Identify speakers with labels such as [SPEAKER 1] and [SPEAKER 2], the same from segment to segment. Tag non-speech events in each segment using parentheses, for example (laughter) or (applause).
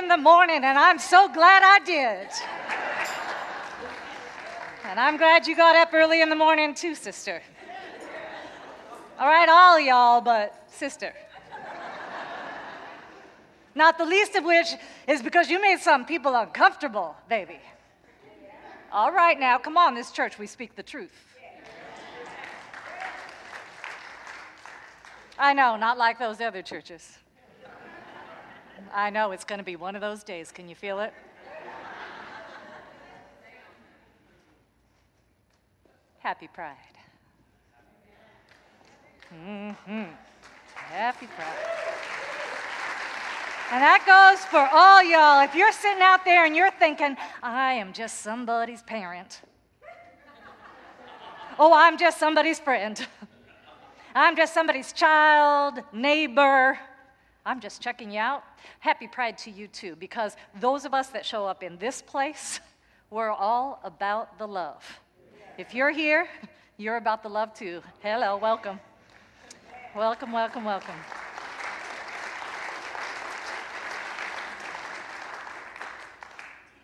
[SPEAKER 1] in the morning, and I'm so glad I did. And I'm glad you got up early in the morning, too, sister. All right, all y'all, but sister. Not the least of which is because you made some people uncomfortable, baby. All right, now, come on, this church, we speak the truth. I know, not like those other churches. I know it's going to be one of those days. Can you feel it? Happy Pride. Mm-hmm. Happy Pride. And that goes for all y'all. If you're sitting out there and you're thinking, I am just somebody's parent. oh, I'm just somebody's friend. I'm just somebody's child, neighbor. I'm just checking you out. Happy Pride to you too, because those of us that show up in this place, (laughs) we're all about the love. If you're here, (laughs) you're about the love too. Hello, welcome. Welcome, welcome, welcome.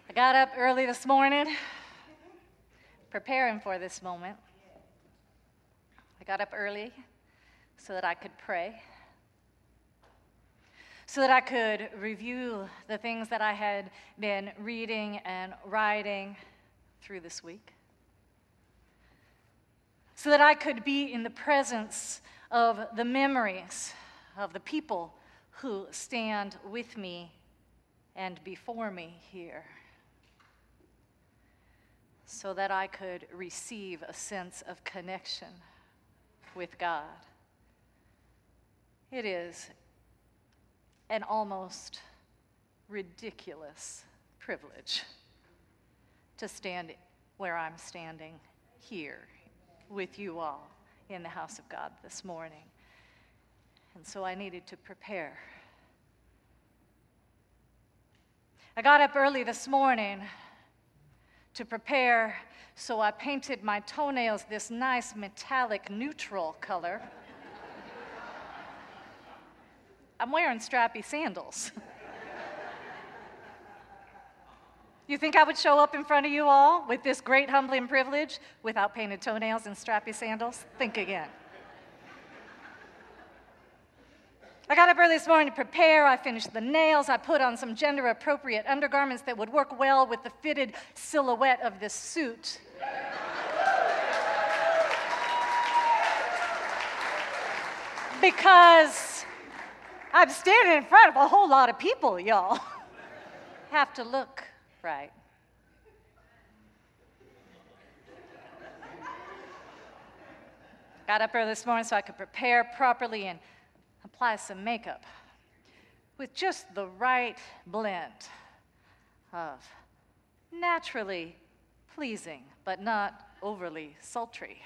[SPEAKER 1] I got up early this morning, (laughs) preparing for this moment. I got up early so that I could pray, so that I could review the things that I had been reading and writing through this week, so that I could be in the presence of the memories of the people who stand with me and before me here so that I could receive a sense of connection with God. It is an almost ridiculous privilege to stand where I'm standing here with you all in the house of God this morning. And so I needed to prepare. I got up early this morning to prepare, so I painted my toenails this nice metallic neutral color. I'm wearing strappy sandals. (laughs) you think I would show up in front of you all with this great humbling privilege without painted toenails and strappy sandals? Think again. I got up early this morning to prepare. I finished the nails. I put on some gender appropriate undergarments that would work well with the fitted silhouette of this suit. because I'm standing in front of a whole lot of people, y'all. (laughs) Have to look right. Got up early this morning so I could prepare properly and apply some makeup with just the right blend of naturally pleasing, but not overly sultry.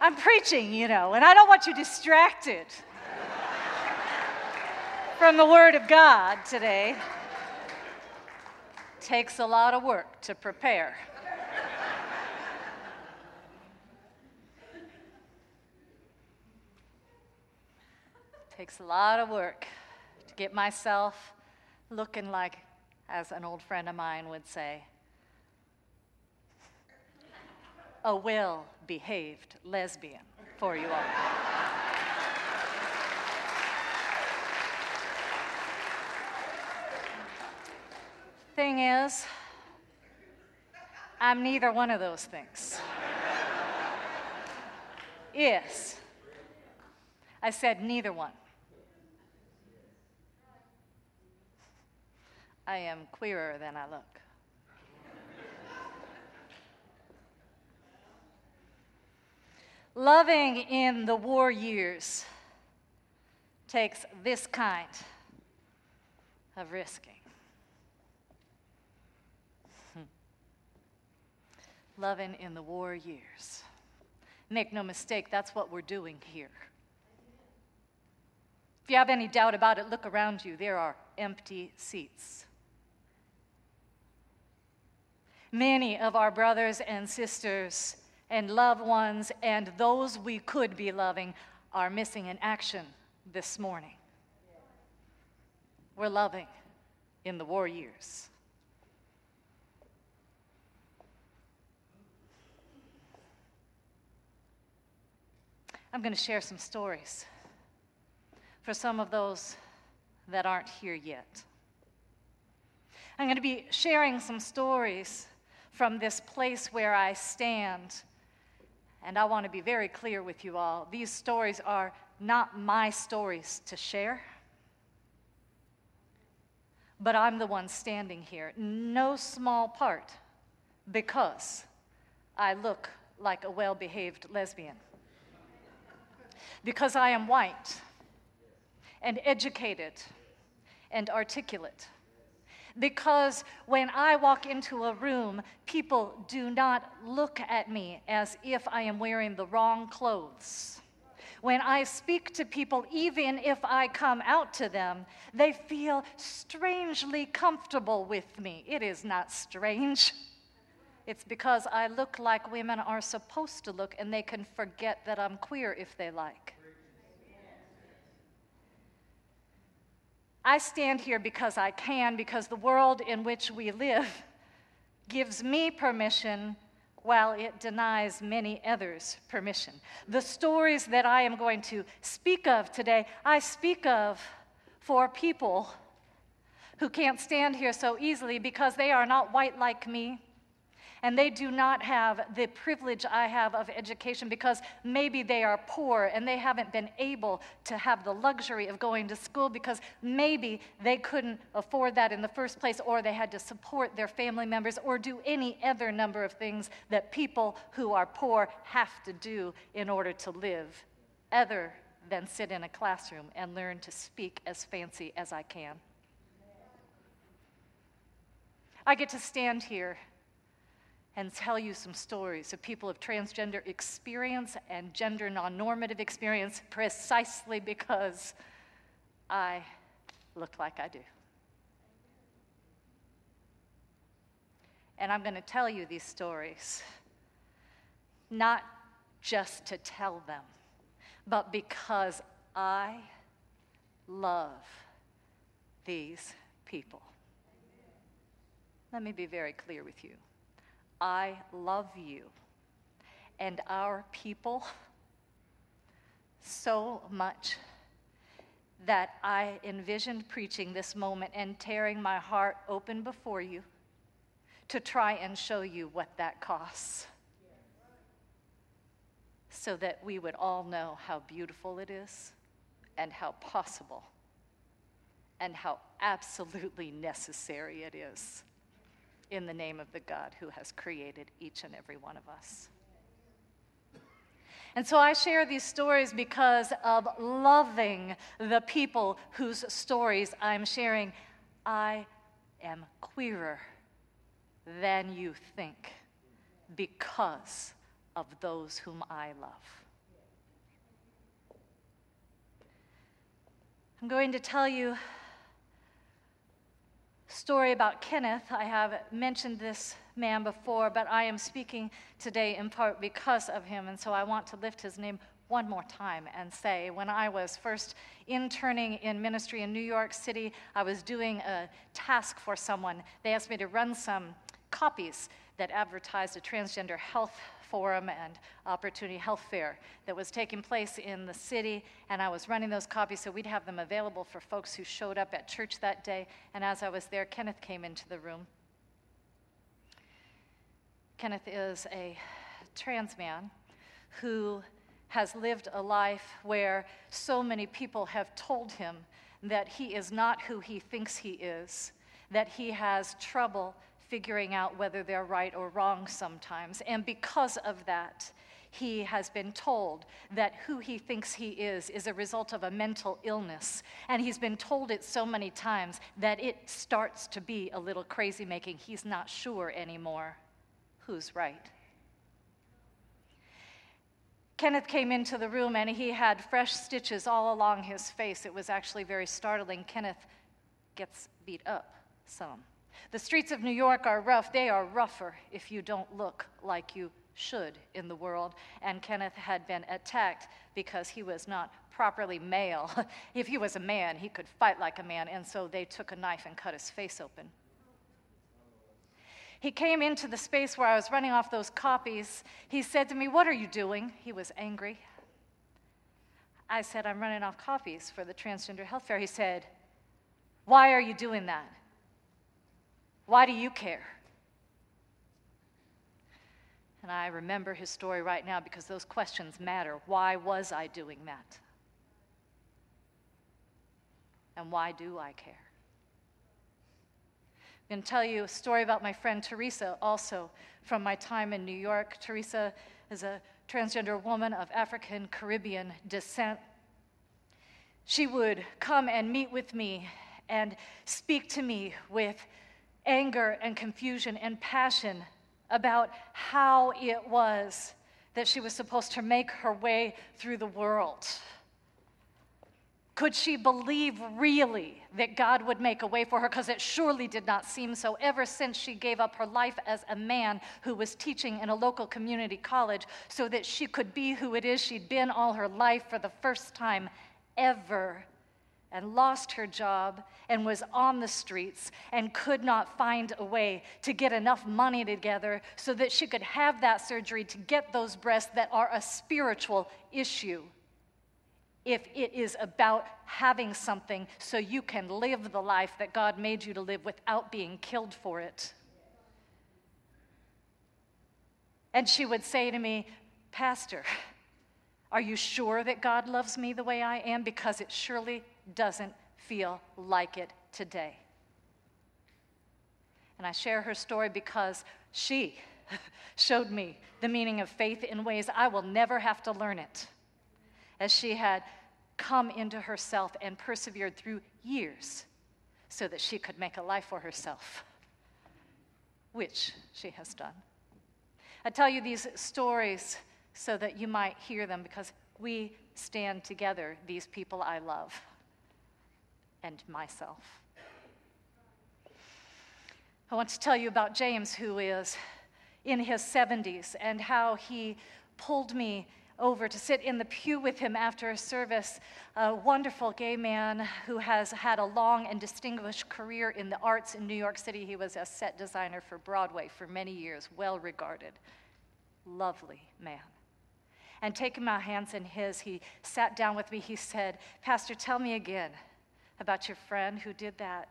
[SPEAKER 1] I'm preaching, you know, and I don't want you distracted from the Word of God today. Takes a lot of work to prepare. Takes a lot of work to get myself looking like, as an old friend of mine would say, a well behaved lesbian for you all. Thing is, I'm neither one of those things. yes. I said neither one. I am queerer than I look. Loving in the war years takes this kind of risking. (laughs) Loving in the war years. Make no mistake, that's what we're doing here. If you have any doubt about it, look around you. There are empty seats. Many of our brothers and sisters and loved ones and those we could be loving are missing in action this morning. We're loving in the war years. I'm going to share some stories for some of those that aren't here yet. I'm going to be sharing some stories from this place where I stand. And I want to be very clear with you all. These stories are not my stories to share, but I'm the one standing here. No small part because I look like a well behaved lesbian because I am white and educated and articulate. Because when I walk into a room, people do not look at me as if I am wearing the wrong clothes. When I speak to people, even if I come out to them, they feel strangely comfortable with me. It is not strange. It's because I look like women are supposed to look, and they can forget that I'm queer if they like. I stand here because I can, because the world in which we live gives me permission while it denies many others permission. The stories that I am going to speak of today, I speak of for people who can't stand here so easily because they are not white like me and they do not have the privilege I have of education because maybe they are poor and they haven't been able to have the luxury of going to school because maybe they couldn't afford that in the first place or they had to support their family members or do any other number of things that people who are poor have to do in order to live, other than sit in a classroom and learn to speak as fancy as I can. I get to stand here and tell you some stories of people of transgender experience and gender non normative experience precisely because I look like I do. And I'm going to tell you these stories not just to tell them, but because I love these people. Let me be very clear with you. I love you and our people so much that I envisioned preaching this moment and tearing my heart open before you to try and show you what that costs. So that we would all know how beautiful it is and how possible and how absolutely necessary it is in the name of the God who has created each and every one of us. And so I share these stories because of loving the people whose stories I'm sharing. I am queerer than you think because of those whom I love. I'm going to tell you story about Kenneth. I have mentioned this man before, but I am speaking today in part because of him, and so I want to lift his name one more time and say when I was first interning in ministry in New York City, I was doing a task for someone. They asked me to run some copies that advertised a transgender health forum and opportunity health fair that was taking place in the city, and I was running those copies so we'd have them available for folks who showed up at church that day. And as I was there, Kenneth came into the room. Kenneth is a trans man who has lived a life where so many people have told him that he is not who he thinks he is, that he has trouble figuring out whether they're right or wrong sometimes. And because of that, he has been told that who he thinks he is is a result of a mental illness. And he's been told it so many times that it starts to be a little crazy making. He's not sure anymore who's right. Kenneth came into the room and he had fresh stitches all along his face. It was actually very startling. Kenneth gets beat up some. The streets of New York are rough. They are rougher if you don't look like you should in the world, and Kenneth had been attacked because he was not properly male. (laughs) if he was a man, he could fight like a man, and so they took a knife and cut his face open. He came into the space where I was running off those copies. He said to me, What are you doing? He was angry. I said, I'm running off copies for the transgender health fair. He said, Why are you doing that? Why do you care? And I remember his story right now because those questions matter. Why was I doing that? And why do I care? I'm going to tell you a story about my friend Teresa, also from my time in New York. Teresa is a transgender woman of African Caribbean descent. She would come and meet with me and speak to me with anger and confusion and passion about how it was that she was supposed to make her way through the world. Could she believe really that God would make a way for her? Because it surely did not seem so ever since she gave up her life as a man who was teaching in a local community college so that she could be who it is she'd been all her life for the first time ever and lost her job and was on the streets and could not find a way to get enough money together so that she could have that surgery to get those breasts that are a spiritual issue if it is about having something so you can live the life that God made you to live without being killed for it. And she would say to me, Pastor, are you sure that God loves me the way I am? Because it surely doesn't feel like it today. And I share her story because she (laughs) showed me the meaning of faith in ways I will never have to learn it. As she had come into herself and persevered through years so that she could make a life for herself, which she has done. I tell you these stories so that you might hear them because we stand together, these people I love and myself. I want to tell you about James, who is in his 70s, and how he pulled me over to sit in the pew with him after a service, a wonderful gay man who has had a long and distinguished career in the arts in New York City. He was a set designer for Broadway for many years, well regarded. Lovely man. And taking my hands in his, he sat down with me. He said, Pastor, tell me again about your friend who did that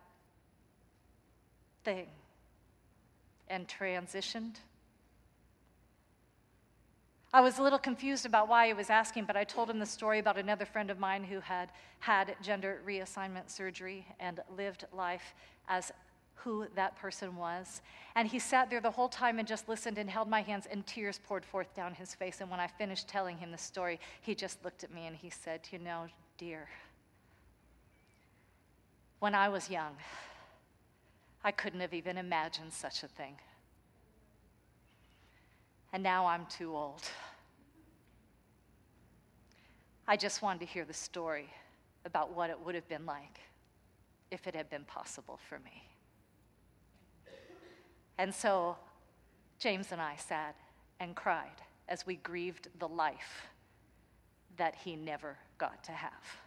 [SPEAKER 1] thing and transitioned. I was a little confused about why he was asking, but I told him the story about another friend of mine who had had gender reassignment surgery and lived life as who that person was. And he sat there the whole time and just listened and held my hands, and tears poured forth down his face. And when I finished telling him the story, he just looked at me and he said, You know, dear, when I was young, I couldn't have even imagined such a thing. And now I'm too old. I just wanted to hear the story about what it would have been like if it had been possible for me. And so James and I sat and cried as we grieved the life that he never got to have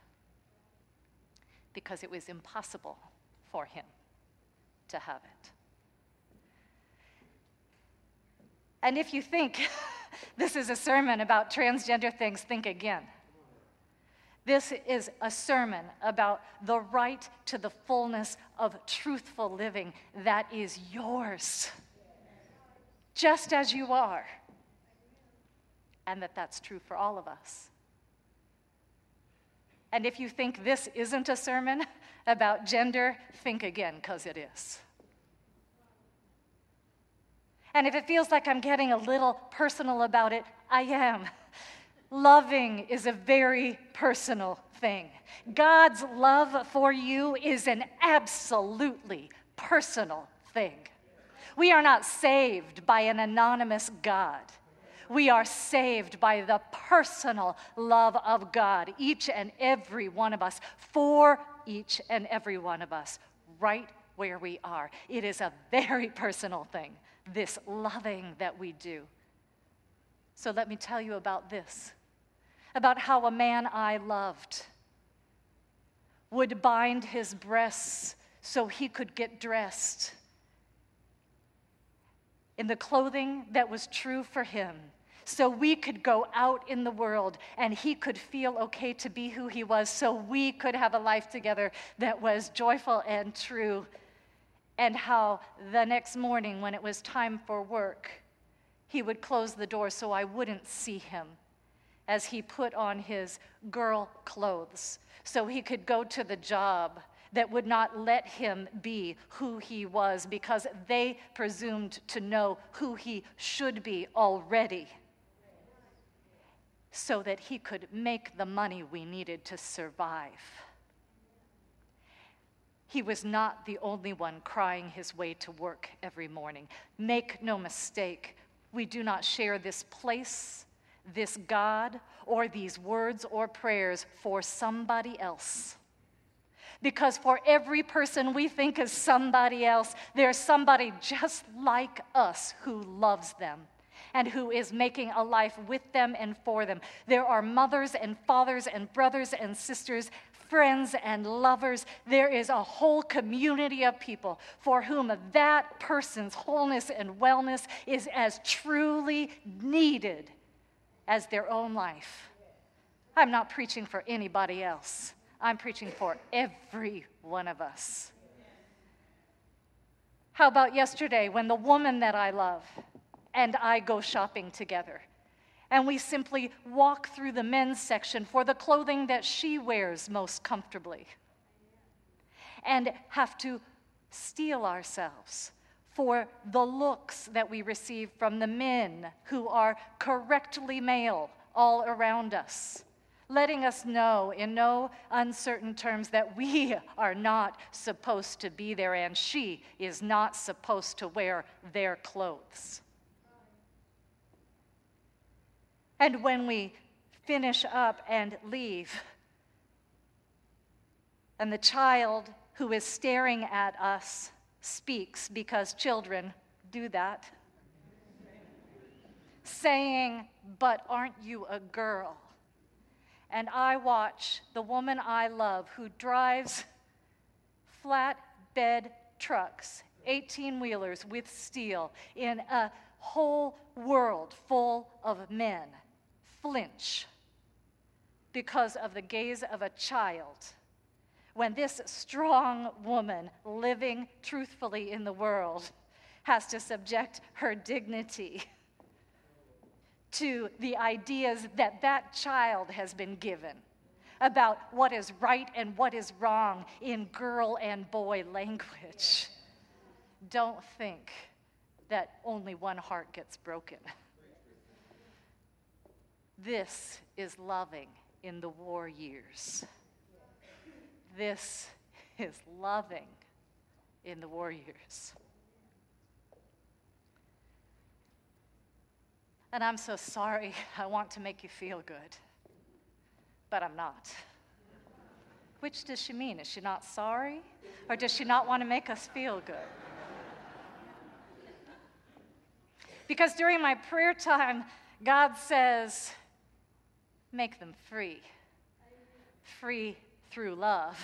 [SPEAKER 1] because it was impossible for him to have it. And if you think (laughs) this is a sermon about transgender things, think again. This is a sermon about the right to the fullness of truthful living that is yours, just as you are. And that that's true for all of us. And if you think this isn't a sermon (laughs) about gender, think again, because it is. And if it feels like I'm getting a little personal about it, I am. (laughs) Loving is a very personal thing. God's love for you is an absolutely personal thing. We are not saved by an anonymous God. We are saved by the personal love of God, each and every one of us, for each and every one of us, right where we are. It is a very personal thing, this loving that we do. So let me tell you about this about how a man I loved would bind his breasts so he could get dressed in the clothing that was true for him so we could go out in the world and he could feel okay to be who he was, so we could have a life together that was joyful and true. And how the next morning, when it was time for work, he would close the door so I wouldn't see him as he put on his girl clothes so he could go to the job that would not let him be who he was because they presumed to know who he should be already so that he could make the money we needed to survive. He was not the only one crying his way to work every morning. Make no mistake, we do not share this place, this God, or these words or prayers for somebody else. Because for every person we think is somebody else, there's somebody just like us who loves them and who is making a life with them and for them. There are mothers and fathers and brothers and sisters, friends and lovers. There is a whole community of people for whom that person's wholeness and wellness is as truly needed as their own life. I'm not preaching for anybody else. I'm preaching for every one of us. How about yesterday when the woman that I love and I go shopping together. And we simply walk through the men's section for the clothing that she wears most comfortably. And have to steel ourselves for the looks that we receive from the men who are correctly male all around us, letting us know in no uncertain terms that we (laughs) are not supposed to be there and she is not supposed to wear their clothes. And when we finish up and leave, and the child who is staring at us speaks because children do that, saying, But aren't you a girl? And I watch the woman I love who drives flatbed trucks, 18 wheelers with steel, in a whole world full of men flinch because of the gaze of a child when this strong woman living truthfully in the world has to subject her dignity to the ideas that that child has been given about what is right and what is wrong in girl and boy language. Don't think that only one heart gets broken. This is loving in the war years. This is loving in the war years. And I'm so sorry. I want to make you feel good, but I'm not. Which does she mean? Is she not sorry? Or does she not want to make us feel good? Because during my prayer time, God says, make them free. Free through love,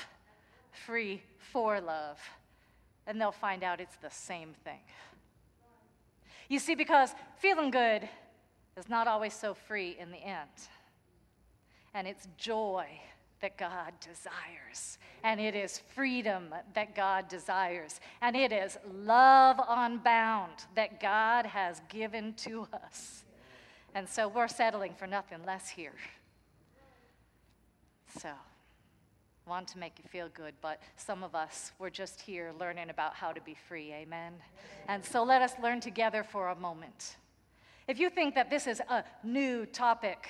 [SPEAKER 1] free for love. And they'll find out it's the same thing. You see, because feeling good is not always so free in the end. And it's joy that God desires. And it is freedom that God desires. And it is love unbound that God has given to us. And so we're settling for nothing less here. So, want to make you feel good, but some of us, we're just here learning about how to be free. Amen? And so let us learn together for a moment. If you think that this is a new topic,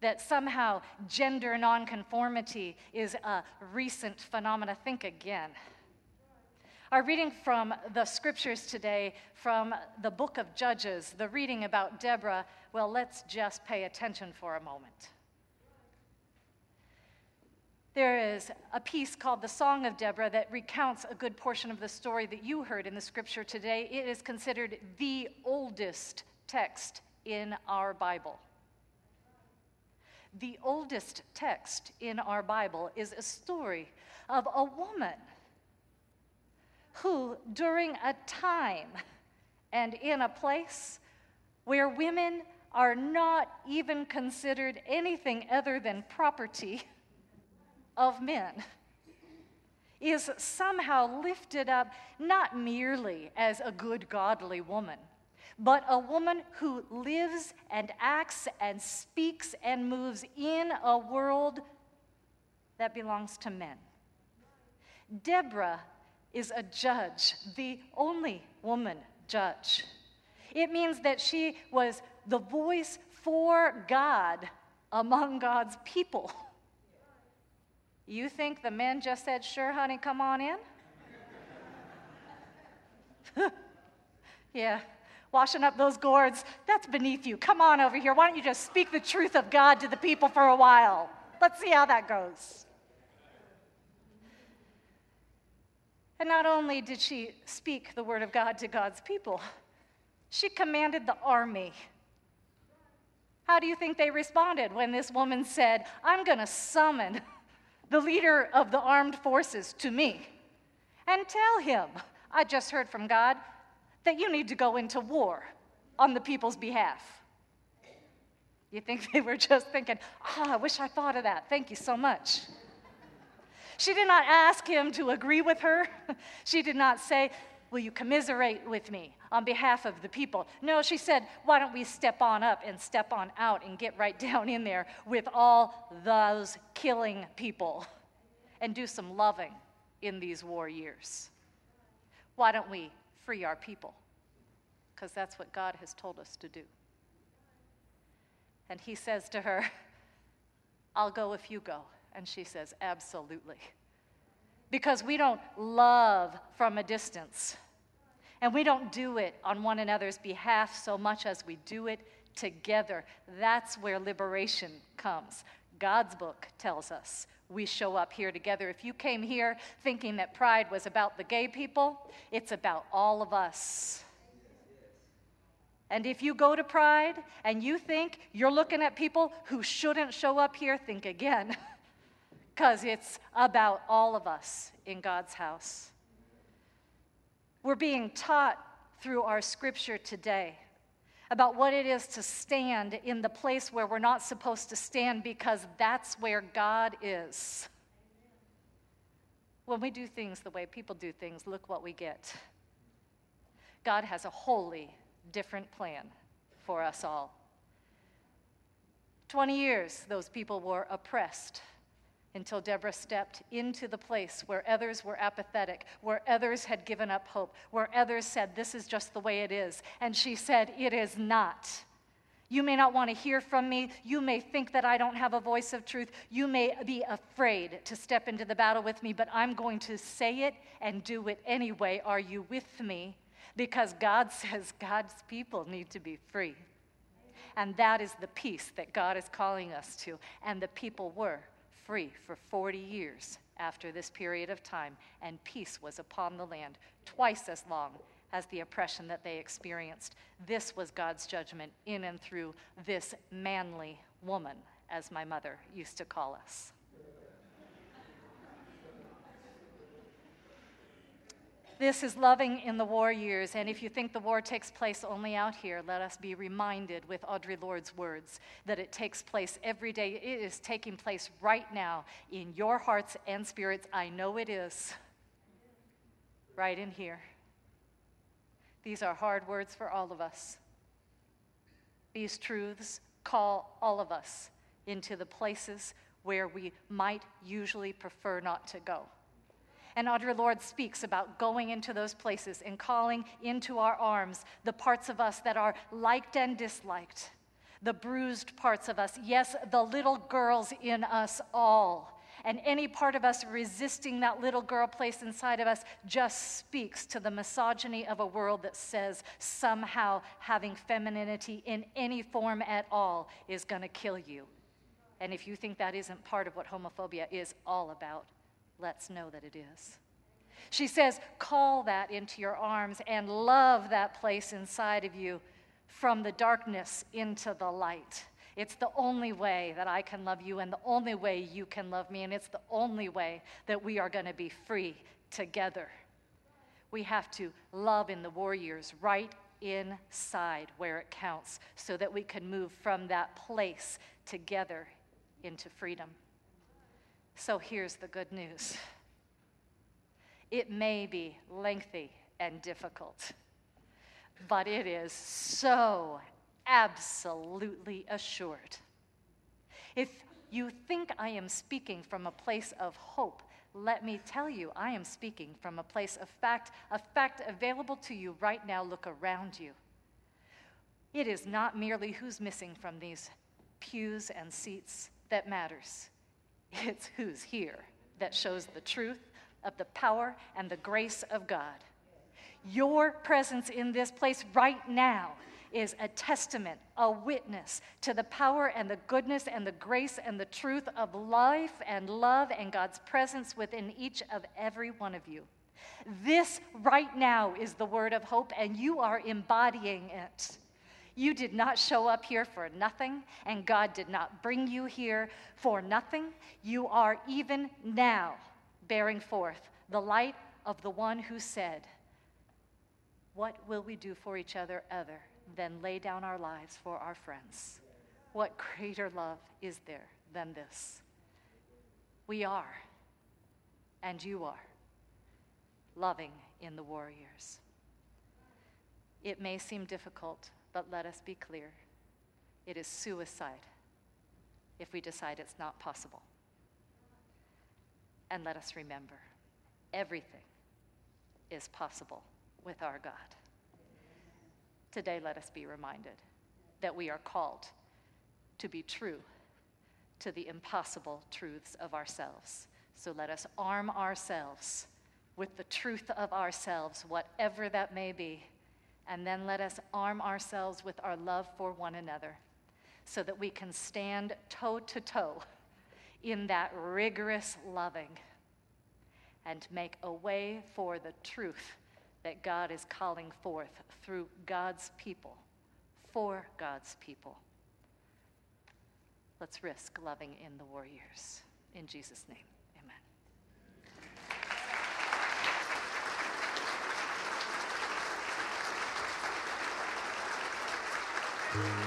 [SPEAKER 1] that somehow gender nonconformity is a recent phenomena, think again. Our reading from the scriptures today, from the book of Judges, the reading about Deborah, well, let's just pay attention for a moment. There is a piece called the Song of Deborah that recounts a good portion of the story that you heard in the scripture today. It is considered the oldest text in our Bible. The oldest text in our Bible is a story of a woman who, during a time and in a place where women are not even considered anything other than property (laughs) of men, is somehow lifted up not merely as a good, godly woman, but a woman who lives and acts and speaks and moves in a world that belongs to men. Deborah is a judge, the only woman judge. It means that she was the voice for God among God's people. (laughs) You think the men just said, Sure, honey, come on in? (laughs) yeah, washing up those gourds, that's beneath you. Come on over here. Why don't you just speak the truth of God to the people for a while? Let's see how that goes. And not only did she speak the word of God to God's people, she commanded the army. How do you think they responded when this woman said, I'm going to summon the leader of the armed forces to me and tell him, I just heard from God that you need to go into war on the people's behalf? You think (laughs) they were just thinking, oh, I wish I thought of that. Thank you so much. She did not ask him to agree with her. (laughs) She did not say, Will you commiserate with me on behalf of the people? No, she said, Why don't we step on up and step on out and get right (laughs) down in there with all those killing people and do some loving in these war years? Why don't we free our people? Because that's what God has told us to do. And he says to her, (laughs) I'll go if you go. And she says, Absolutely. Because we don't love from a distance. And we don't do it on one another's behalf so much as we do it together. That's where liberation comes. God's book tells us we show up here together. If you came here thinking that pride was about the gay people, it's about all of us. And if you go to pride and you think you're looking at people who shouldn't show up here, think again. (laughs) because it's about all of us in God's house. We're being taught through our scripture today about what it is to stand in the place where we're not supposed to stand because that's where God is. When we do things the way people do things, look what we get. God has a wholly different plan for us all. 20 years, those people were oppressed until Deborah stepped into the place where others were apathetic, where others had given up hope, where others said, This is just the way it is. And she said, It is not. You may not want to hear from me. You may think that I don't have a voice of truth. You may be afraid to step into the battle with me, but I'm going to say it and do it anyway. Are you with me? Because God (laughs) says God's people need to be free. And that is the peace that God is calling us to. And the people were free for 40 years after this period of time, and peace was upon the land, twice as long as the oppression that they experienced. This was God's judgment in and through this manly woman, as my mother used to call us. This is loving in the war years, and if you think the war takes place only out here, let us be reminded with Audre Lorde's words that it takes place every day. It is taking place right now in your hearts and spirits. I know it is. Right in here. These are hard words for all of us. These truths call all of us into the places where we might usually prefer not to go. And Audre Lorde speaks about going into those places and calling into our arms the parts of us that are liked and disliked, the bruised parts of us, yes, the little girls in us all. And any part of us resisting that little girl place inside of us just speaks to the misogyny of a world that says somehow having femininity in any form at all is going to kill you. And if you think that isn't part of what homophobia is all about, let's know that it is. She says, call that into your arms and love that place inside of you from the darkness into the light. It's the only way that I can love you, and the only way you can love me, and it's the only way that we are going to be free together. We have to love in the war years right inside where it counts so that we can move from that place together into freedom. So here's the good news it may be lengthy and difficult, but it is so absolutely assured. If you think I am speaking from a place of hope, let me tell you, I am speaking from a place of fact, a fact available to you right now. Look around you. It is not merely who's missing from these pews and seats that matters, it's who's here that shows the truth of the power and the grace of God. Your presence in this place right now is a testament, a witness to the power and the goodness and the grace and the truth of life and love and God's presence within each of every one of you. This right now is the word of hope, and you are embodying it. You did not show up here for nothing, and God did not bring you here for nothing. You are even now bearing forth the light of the one who said, What will we do for each other other than lay down our lives for our friends? What greater love is there than this? We are, and you are, loving in the war years. It may seem difficult, but let us be clear it is suicide if we decide it's not possible. And let us remember everything is possible with our God. Today, let us be reminded that we are called to be true to the impossible truths of ourselves. So let us arm ourselves with the truth of ourselves, whatever that may be, and then let us arm ourselves with our love for one another so that we can stand toe to toe in that rigorous loving and make a way for the truth that God is calling forth through God's people, for God's people. Let's risk loving in the war years. In Jesus' name, amen.